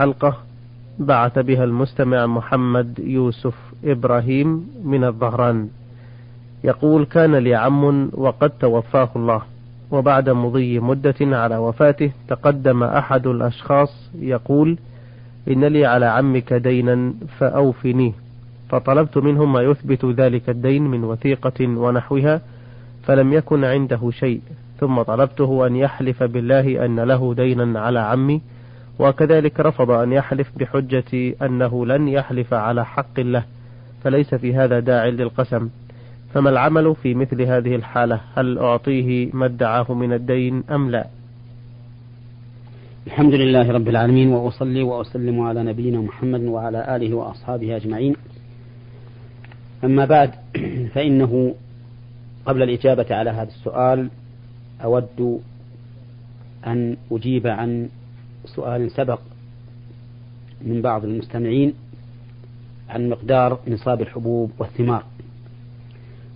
حلقة بعث بها المستمع محمد يوسف إبراهيم من الظهران. يقول كان لي عم وقد توفاه الله وبعد مضي مدة على وفاته تقدم أحد الأشخاص يقول إن لي على عمك دينا فأوفنيه فطلبت منهم ما يثبت ذلك الدين من وثيقة ونحوها فلم يكن عنده شيء ثم طلبته أن يحلف بالله أن له دينا على عمي وكذلك رفض أن يحلف بحجة أنه لن يحلف على حق له فليس في هذا داع للقسم. فما العمل في مثل هذه الحالة؟ هل أعطيه ما ادعاه من الدين أم لا؟ الحمد لله رب العالمين وأصلي وأسلم على نبينا محمد وعلى آله وأصحابه أجمعين. أما بعد فإنه قبل الإجابة على هذا السؤال أود أن أجيب عن سؤال سبق من بعض المستمعين عن مقدار نصاب الحبوب والثمار.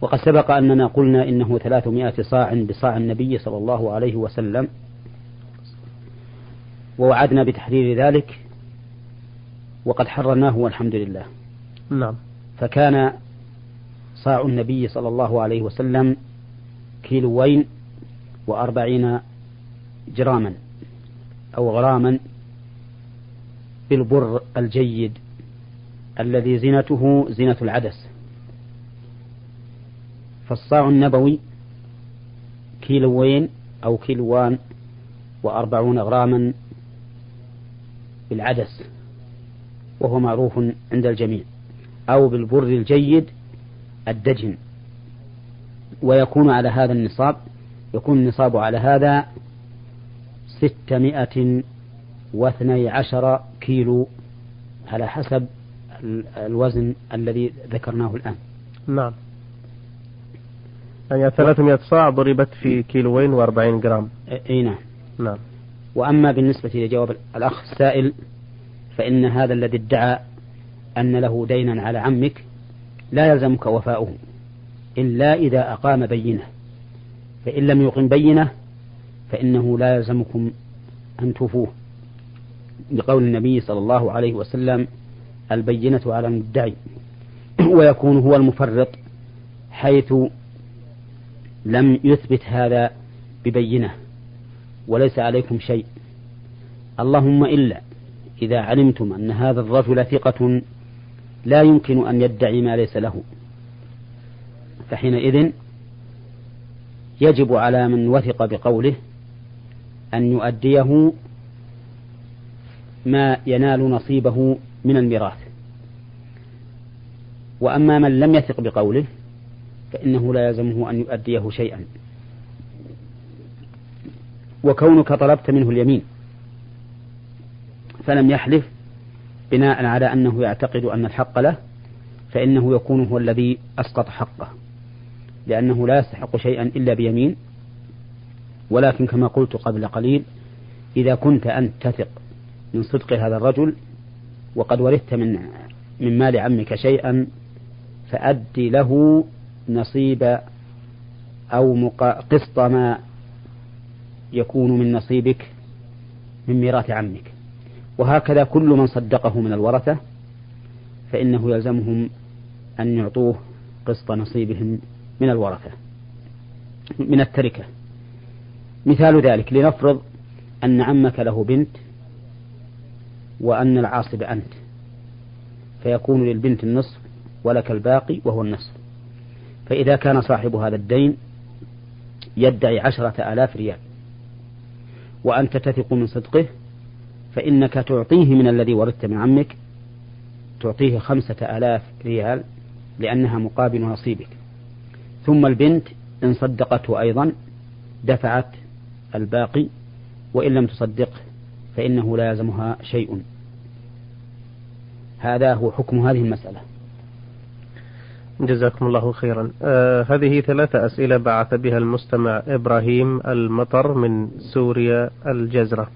وقد سبق أننا قلنا إنه ثلاثمائة صاع بصاع النبي صلى الله عليه وسلم ووعدنا بتحرير ذلك وقد حررناه والحمد لله. نعم. فكان صاع النبي صلى الله عليه وسلم كيلوين وأربعين جراما. أو غراما بالبر الجيد الذي زنته زنة العدس. فالصاع النبوي كيلوين أو كيلوان وأربعون غراما بالعدس وهو معروف عند الجميع. أو بالبر الجيد الدجن. ويكون على هذا النصاب يكون النصاب على هذا ستمائة واثني عشر كيلو على حسب الوزن الذي ذكرناه الآن. نعم. يعني 300 صاع ضربت في كيلوين وأربعين جرام. أي نعم. نعم. وأما بالنسبة لجواب الأخ السائل فإن هذا الذي ادعى أن له دينا على عمك لا يلزمك وفاؤه إلا إذا أقام بينة. فإن لم يقم بينة فإنه لا يلزمكم أن توفوه لقول النبي صلى الله عليه وسلم البينة على المدعي ويكون هو المفرط حيث لم يثبت هذا ببينة وليس عليكم شيء. اللهم إلا إذا علمتم أن هذا الرجل ثقة لا يمكن أن يدعي ما ليس له. فحينئذ يجب على من وثق بقوله أن يؤديه ما ينال نصيبه من الميراث. وأما من لم يثق بقوله فإنه لا يلزمه أن يؤديه شيئا. وكونك طلبت منه اليمين فلم يحلف بناء على أنه يعتقد أن الحق له فإنه يكون هو الذي أسقط حقه لأنه لا يستحق شيئا إلا بيمين. ولكن كما قلت قبل قليل إذا كنت أنت تثق من صدق هذا الرجل وقد ورثت من من مال عمك شيئا فأدي له نصيب أو قسط ما يكون من نصيبك من ميراث عمك. وهكذا كل من صدقه من الورثة فإنه يلزمهم أن يعطوه قسط نصيبهم من الورثة من التركة. مثال ذلك لنفرض أن عمك له بنت وأن العاصب أنت فيكون للبنت النصف ولك الباقي وهو النصف. فإذا كان صاحب هذا الدين يدعي عشرة آلاف ريال وأنت تثق من صدقه فإنك تعطيه من الذي وردت من عمك تعطيه خمسة آلاف ريال لأنها مقابل نصيبك. ثم البنت إن صدقته أيضا دفعت الباقي وإن لم تصدقه فإنه لا يلزمها شيء. هذا هو حكم هذه المسألة. جزاكم الله خيرا. آه هذه ثلاثة أسئلة بعث بها المستمع إبراهيم المطر من سوريا الجزرة.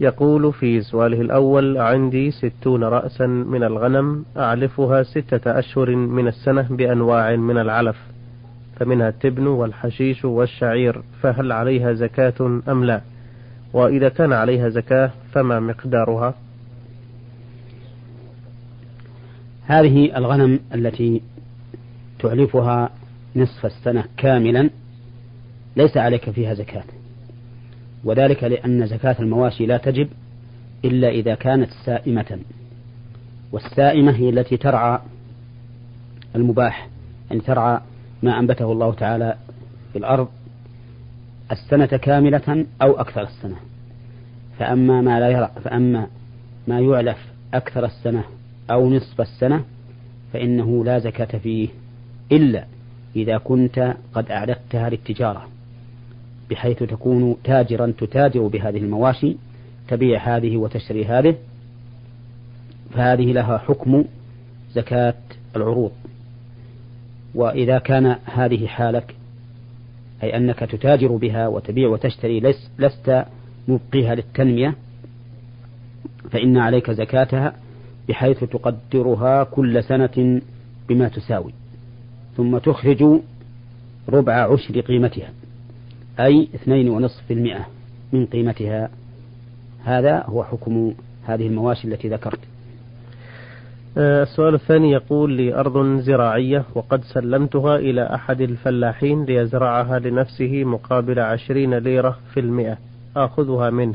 يقول في سؤاله الأول عندي ستون رأسا من الغنم أعلفها ستة أشهر من السنة بأنواع من العلف. فمنها التبن والحشيش والشعير فهل عليها زكاة أم لا؟ وإذا كان عليها زكاة فما مقدارها؟ هذه الغنم التي تعلفها نصف السنة كاملا ليس عليك فيها زكاة. وذلك لأن زكاة المواشي لا تجب إلا إذا كانت سائمة. والسائمة هي التي ترعى المباح يعني ترعى ما أنبته الله تعالى في الأرض السنة كاملة أو أكثر السنة. فأما ما لا يرى فأما ما يعلف أكثر السنة أو نصف السنة فإنه لا زكاة فيه إلا إذا كنت قد أعددتها للتجارة بحيث تكون تاجرا تتاجر بهذه المواشي تبيع هذه وتشتري هذه فهذه لها حكم زكاة العروض. وإذا كان هذه حالك أي أنك تتاجر بها وتبيع وتشتري لست مبقيها للتنمية فإن عليك زكاتها بحيث تقدرها كل سنة بما تساوي ثم تخرج ربع عشر قيمتها أي اثنين ونصف في المئة من قيمتها. هذا هو حكم هذه المواشي التي ذكرت. السؤال الثاني يقول لي أرض زراعية وقد سلمتها إلى أحد الفلاحين ليزرعها لنفسه مقابل عشرين ليرة في المئة. آخذها منه.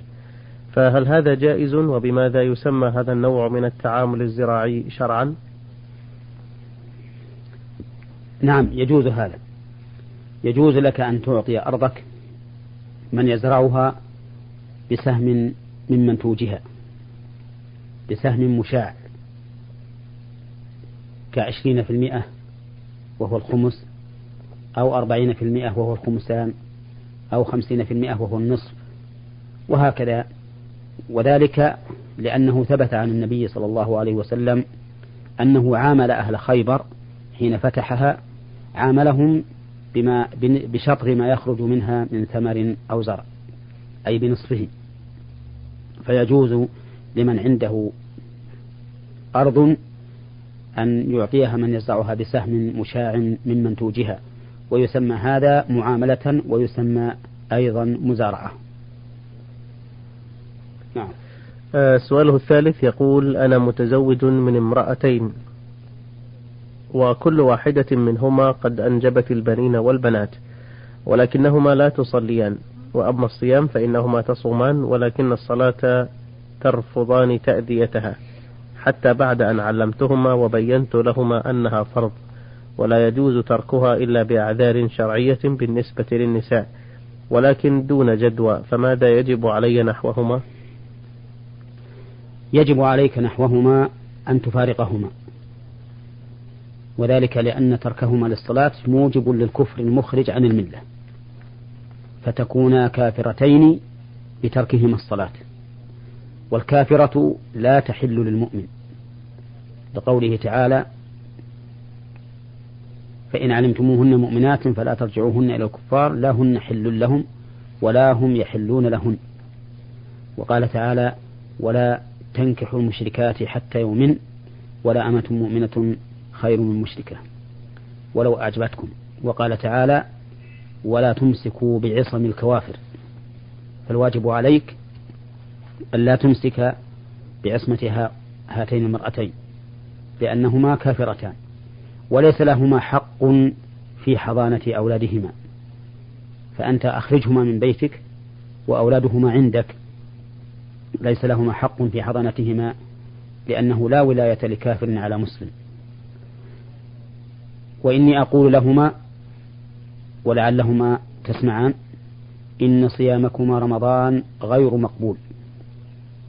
فهل هذا جائز وبماذا يسمى هذا النوع من التعامل الزراعي شرعا؟ نعم يجوز هذا. يجوز لك أن تعطي أرضك من يزرعها بسهم من منتوجها بسهم مشاع. كعشرين في المئة وهو الخمس أو أربعين في المئة وهو الخمسان أو خمسين في المئة وهو النصف وهكذا. وذلك لأنه ثبت عن النبي صلى الله عليه وسلم أنه عامل أهل خيبر حين فتحها عاملهم بما بشطر ما يخرج منها من ثمر أو زرع أي بنصفه. فيجوز لمن عنده أرض أن يعطيها من يزرعها بسهم مشاع من منتوجها ويسمى هذا معاملة ويسمى أيضا مزارعة. نعم. آه سؤاله الثالث يقول أنا متزوج من امرأتين وكل واحدة منهما قد أنجبت البنين والبنات ولكنهما لا تصليان وأما الصيام فإنهما تصومان ولكن الصلاة ترفضان تأديتها حتى بعد أن علمتهما وبينت لهما أنها فرض ولا يجوز تركها إلا بأعذار شرعية بالنسبة للنساء ولكن دون جدوى فماذا يجب علي نحوهما؟ يجب عليك نحوهما أن تفارقهما وذلك لأن تركهما للصلاة موجب للكفر المخرج عن الملة فتكونا كافرتين بتركهما الصلاة. والكافرة لا تحل للمؤمن. لقوله تعالى فإن علمتموهن مؤمنات فلا ترجعوهن إلى الكفار لا هن حل لهم ولا هم يحلون لهن. وقال تعالى ولا تنكحوا المشركات حتى يؤمن ولا أمة مؤمنة خير من مشركة. ولو أعجبتكم. وقال تعالى ولا تمسكوا بعصم الكوافر. فالواجب عليك ألا تمسك بعصمة هاتين المرأتين لأنهما كافرتان وليس لهما حق في حضانة أولادهما. فأنت أخرجهما من بيتك وأولادهما عندك. ليس لهما حق في حضانتهما لأنه لا ولاية لكافر على مسلم. وإني أقول لهما ولعلهما تسمعان إن صيامكما رمضان غير مقبول.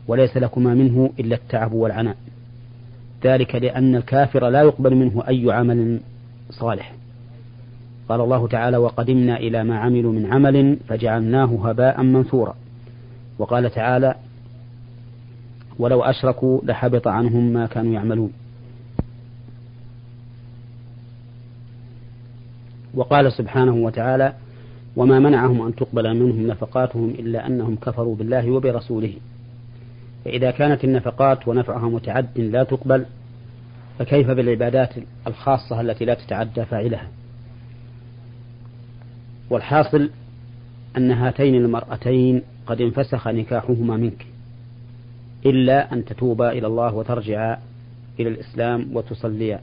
وليس لكما منه إلا التعب والعناء. ذلك لأن الكافر لا يقبل منه أي عمل صالح. قال الله تعالى وقدمنا إلى ما عملوا من عمل فجعلناه هباء منثورا. وقال تعالى ولو أشركوا لحبط عنهم ما كانوا يعملون. وقال سبحانه وتعالى وما منعهم أن تقبل منهم نفقاتهم إلا أنهم كفروا بالله وبرسوله. فإذا كانت النفقات ونفعها متعد لا تقبل فكيف بالعبادات الخاصة التي لا تتعدى فاعلها؟ والحاصل أن هاتين المرأتين قد انفسخ نكاحهما منك إلا أن تتوبا إلى الله وترجعا إلى الإسلام وتصليا.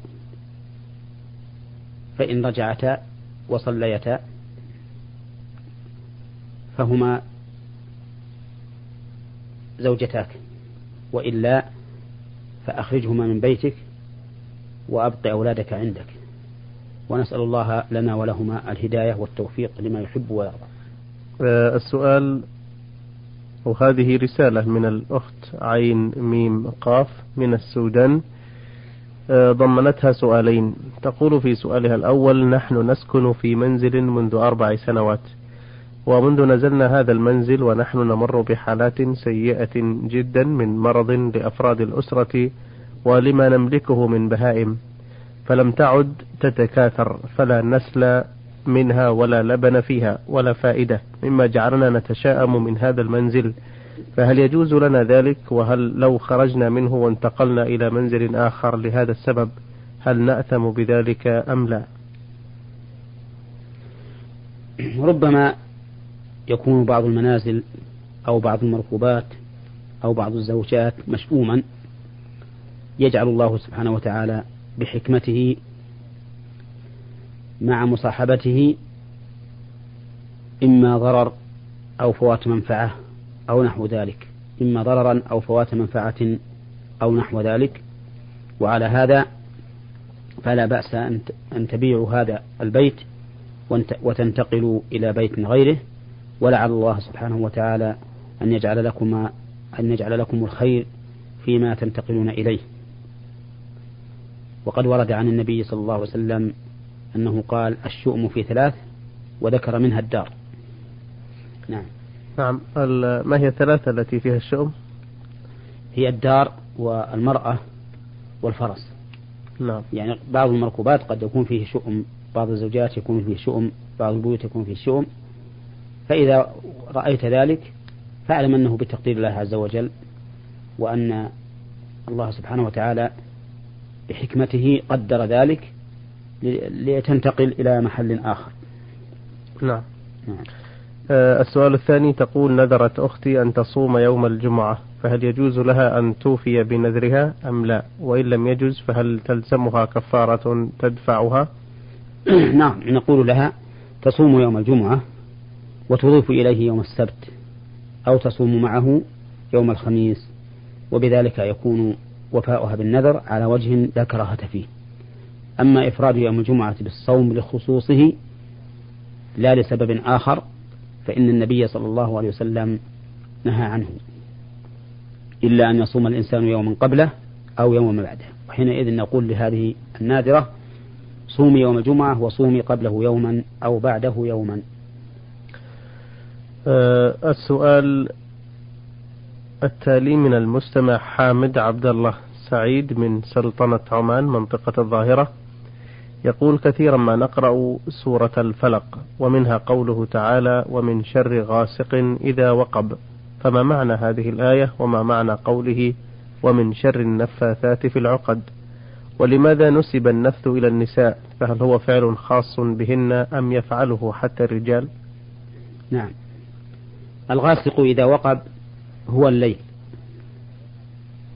فإن رجعتا وصليتا فهما زوجتاك. وإلا فأخرجهما من بيتك وأبق أولادك عندك. ونسأل الله لنا ولهما الهداية والتوفيق لما يحب ويرضى. آه، السؤال وهذه رسالة من الأخت عين ميم قاف من السودان. آه، ضمنتها سؤالين. تقول في سؤالها الأول نحن نسكن في منزل منذ أربع سنوات. ومنذ نزلنا هذا المنزل ونحن نمر بحالات سيئة جدا من مرض لأفراد الأسرة ولما نملكه من بهائم. فلم تعد تتكاثر فلا نسل منها ولا لبن فيها ولا فائدة مما جعلنا نتشاءم من هذا المنزل. فهل يجوز لنا ذلك؟ وهل لو خرجنا منه وانتقلنا إلى منزل آخر لهذا السبب هل نأثم بذلك أم لا؟ ربما يكون بعض المنازل أو بعض المركوبات أو بعض الزوجات مشؤوما يجعل الله سبحانه وتعالى بحكمته مع مصاحبته إما ضرر أو فوات منفعة أو نحو ذلك. إما ضررا أو فوات منفعة أو نحو ذلك. وعلى هذا فلا بأس أن تبيعوا هذا البيت وتنتقلوا إلى بيت غيره. ولعل الله سبحانه وتعالى أن يجعل لكم أن يجعل لكم الخير فيما تنتقلون إليه. وقد ورد عن النبي صلى الله عليه وسلم أنه قال الشؤم في ثلاث وذكر منها الدار. نعم. نعم. ما هي الثلاثة التي فيها الشؤم؟ هي الدار والمرأة والفرس. نعم. يعني بعض المركوبات قد يكون فيه شؤم بعض الزوجات يكون فيه شؤم بعض البيوت يكون فيه شؤم فإذا رأيت ذلك فاعلم أنه بتقدير الله عز وجل وأن الله سبحانه وتعالى بحكمته قدر ذلك لتنتقل إلى محل آخر. نعم, نعم. آه السؤال الثاني تقول نذرت أختي أن تصوم يوم الجمعة فهل يجوز لها أن توفي بنذرها أم لا؟ وإن لم يجوز فهل تلزمها كفارة تدفعها؟ نعم نقول لها تصوم يوم الجمعة وتضيف إليه يوم السبت أو تصوم معه يوم الخميس وبذلك يكون وفاؤها بالنذر على وجه لا كراهة فيه. أما إفراد يوم الجمعة بالصوم لخصوصه لا لسبب آخر فإن النبي صلى الله عليه وسلم نهى عنه. إلا أن يصوم الإنسان يوما قبله أو يوما بعده. وحينئذ نقول لهذه النادرة صومي يوم الجمعة وصومي قبله يوما أو بعده يوما. السؤال التالي من المستمع حامد عبد الله سعيد من سلطنة عمان منطقة الظاهرة. يقول كثيرا ما نقرأ سورة الفلق ومنها قوله تعالى ومن شر غاسق إذا وقب فما معنى هذه الآية؟ وما معنى قوله ومن شر النفاثات في العقد ولماذا نسب النفث إلى النساء؟ فهل هو فعل خاص بهن أم يفعله حتى الرجال؟ نعم. الغاسق إذا وقب هو الليل.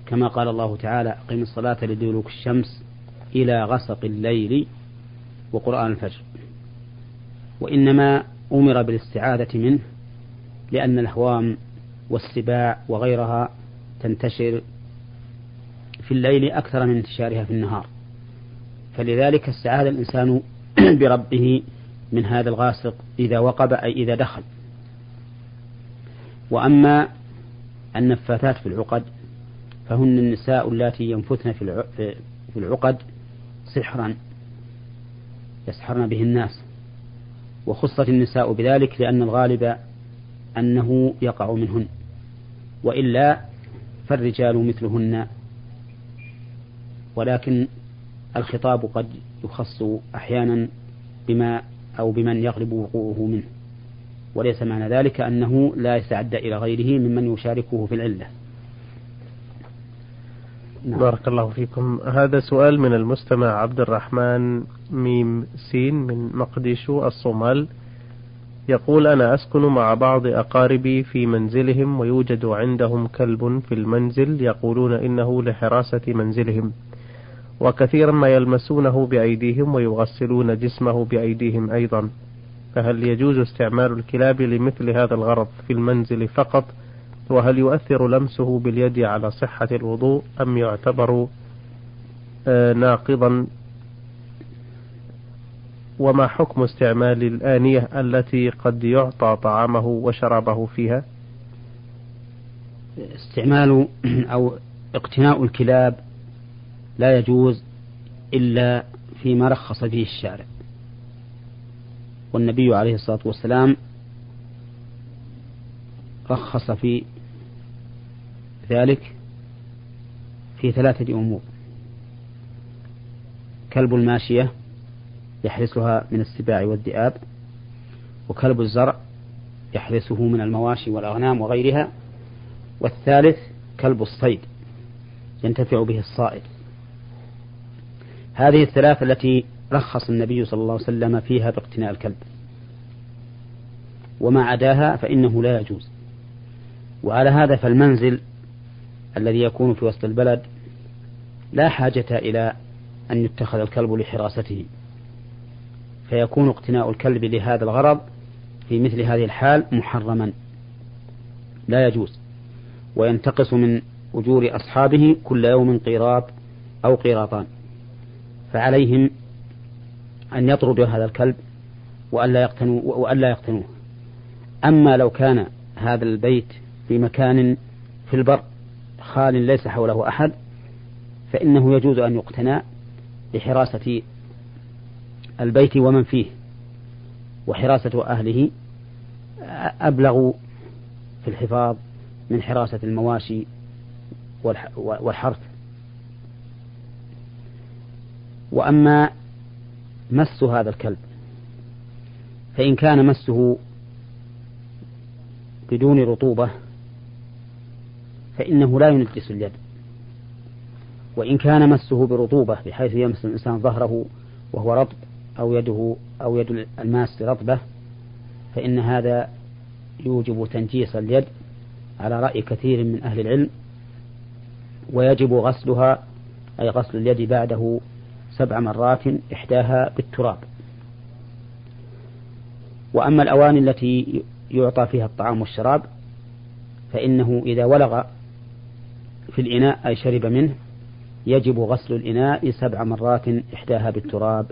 كما قال الله تعالى أقم الصلاة لدلوك الشمس إلى غسق الليل وقرآن الفجر. وإنما أمر بالاستعاذة منه لأن الهوام والسباع وغيرها تنتشر في الليل أكثر من انتشارها في النهار. فلذلك استعاذ الإنسان بربه من هذا الغاسق إذا وقب أي إذا دخل. وأما النفاثات في العقد فهن النساء اللاتي ينفثن في العقد سحرا يسحرن به الناس. وخصت النساء بذلك لأن الغالب أنه يقع منهن. وإلا فالرجال مثلهن. ولكن الخطاب قد يخص أحيانا بما أو بمن يغلب وقوعه منه. وليس معنى ذلك أنه لا يتعدى إلى غيره ممن يشاركه في العلة. نعم. بارك الله فيكم. هذا سؤال من المستمع عبد الرحمن ميم سين من مقديشو الصومال. يقول أنا أسكن مع بعض أقاربي في منزلهم ويوجد عندهم كلب في المنزل يقولون إنه لحراسة منزلهم. وكثيرا ما يلمسونه بأيديهم ويغسلون جسمه بأيديهم أيضا. فهل يجوز استعمال الكلاب لمثل هذا الغرض في المنزل فقط؟ وهل يؤثر لمسه باليد على صحة الوضوء أم يعتبر آه، ناقضا؟ وما حكم استعمال الآنية التي قد يعطى طعامه وشرابه فيها؟ استعمال أو اقتناء الكلاب لا يجوز إلا فيما رخص فيه الشارع. والنبي عليه الصلاة والسلام رخص في ذلك في ثلاثة أمور. كلب الماشية يحرسها من السباع والذئاب وكلب الزرع يحرسه من المواشي والأغنام وغيرها والثالث كلب الصيد ينتفع به الصائد. هذه الثلاث التي رخص النبي صلى الله عليه وسلم فيها باقتناء الكلب. وما عداها فإنه لا يجوز. وعلى هذا فالمنزل الذي يكون في وسط البلد لا حاجة إلى أن يتخذ الكلب لحراسته. فيكون اقتناء الكلب لهذا الغرض في مثل هذه الحال محرما. لا يجوز. وينتقص من أجور أصحابه كل يوم قيراط أو قيراطان. فعليهم أن يطردوا هذا الكلب وألا يقتنوا وألا يقتنوه. أما لو كان هذا البيت في مكان في البر خال ليس حوله أحد فإنه يجوز أن يقتنى لحراسة البيت ومن فيه وحراسة أهله. أبلغ في الحفاظ من حراسة المواشي والحرث. وأما مس هذا الكلب. فإن كان مسه بدون رطوبة فإنه لا ينجس اليد. وإن كان مسه برطوبة بحيث يمس الإنسان ظهره وهو رطب أو يده أو يد الماس رطبة فإن هذا يوجب تنجيس اليد على رأي كثير من أهل العلم ويجب غسلها أي غسل اليد بعده سبع مرات إحداها بالتراب. وأما الأواني التي يعطى فيها الطعام والشراب فإنه إذا ولغ في الإناء أي شرب منه يجب غسل الإناء سبع مرات إحداها بالتراب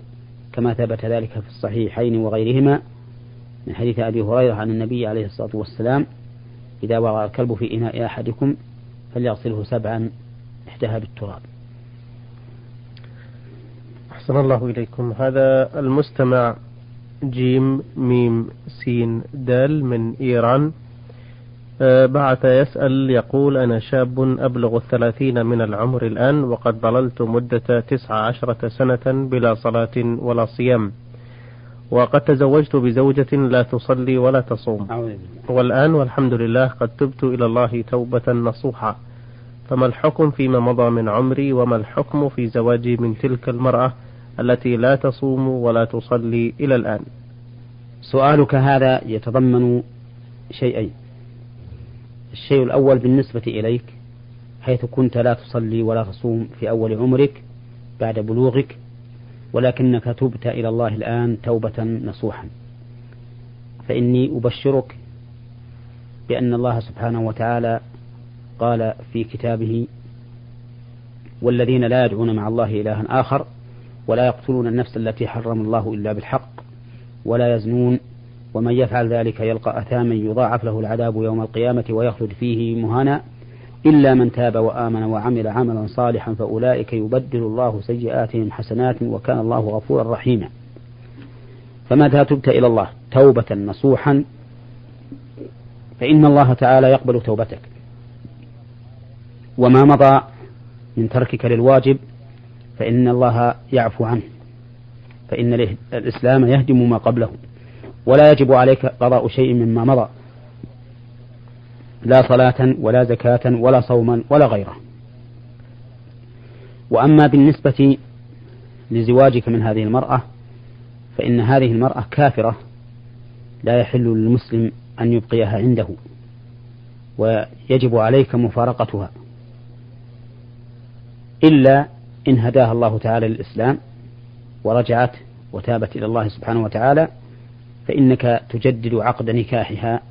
كما ثبت ذلك في الصحيحين وغيرهما من حديث أبي هريرة عن النبي عليه الصلاة والسلام إذا وضع الكلب في إناء أحدكم فليغسله سبعا إحداها بالتراب. أحسن الله إليكم. هذا المستمع جيم ميم سين دال من إيران. آه، بعث يسأل يقول أنا شاب أبلغ الثلاثين من العمر الآن وقد ظللت مدة تسع عشرة سنة بلا صلاة ولا صيام وقد تزوجت بزوجة لا تصلي ولا تصوم. والآن والحمد لله قد تبت إلى الله توبة نصوحة. فما الحكم فيما مضى من عمري وما الحكم في زواجي من تلك المرأة؟ التي لا تصوم ولا تصلي إلى الآن. سؤالك هذا يتضمن شيئين. الشيء الأول بالنسبة إليك حيث كنت لا تصلي ولا تصوم في أول عمرك بعد بلوغك ولكنك تبت إلى الله الآن توبة نصوحا. فإني أبشرك بأن الله سبحانه وتعالى قال في كتابه والذين لا يدعون مع الله إلها آخر ولا يقتلون النفس التي حرم الله إلا بالحق ولا يزنون ومن يفعل ذلك يلقى أثاما يضاعف له العذاب يوم القيامة ويخلد فيه مهانا إلا من تاب وآمن وعمل عملا صالحا فأولئك يبدل الله سيئاتهم حسنات وكان الله غفورا رحيما. فمتى تبت إلى الله؟ توبة نصوحا. فإن الله تعالى يقبل توبتك. وما مضى من تركك للواجب فإن الله يعفو عنه. فإن الإسلام يهدم ما قبله. ولا يجب عليك قضاء شيء مما مضى. لا صلاة ولا زكاة ولا صوما ولا غيره. وأما بالنسبة لزواجك من هذه المرأة فإن هذه المرأة كافرة لا يحل للمسلم أن يبقيها عنده. ويجب عليك مفارقتها. إلا إن هداها الله تعالى للإسلام ورجعت وتابت إلى الله سبحانه وتعالى فإنك تجدد عقد نكاحها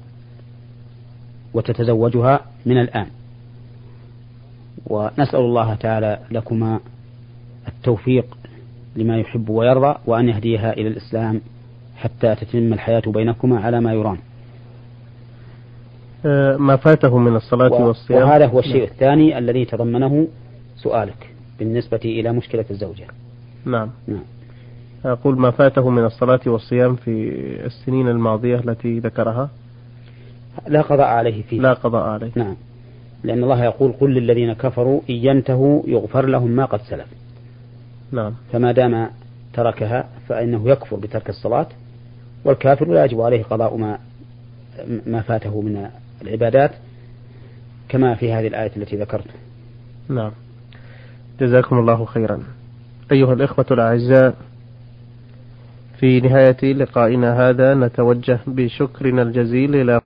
وتتزوجها من الآن. ونسأل الله تعالى لكما التوفيق لما يحب ويرضى وأن يهديها إلى الإسلام حتى تتم الحياة بينكما على ما يرام. آه، ما فاته من الصلاة والصيام. وهذا هو الشيء. الثاني الذي تضمنه سؤالك. بالنسبة إلى مشكلة الزوجة. نعم. نعم. أقول ما فاته من الصلاة والصيام في السنين الماضية التي ذكرها؟ لا قضاء عليه فيه. لا قضاء عليه. نعم. لأن الله يقول قل للذين كفروا إن ينتهوا يغفر لهم ما قد سلف. نعم. فما دام تركها فإنه يكفر بترك الصلاة والكافر لا يجب عليه قضاء ما ما فاته من العبادات كما في هذه الآية التي ذكرت. نعم. جزاكم الله خيرا. أيها الإخوة الأعزاء في نهاية لقائنا هذا نتوجه بشكرنا الجزيل إلى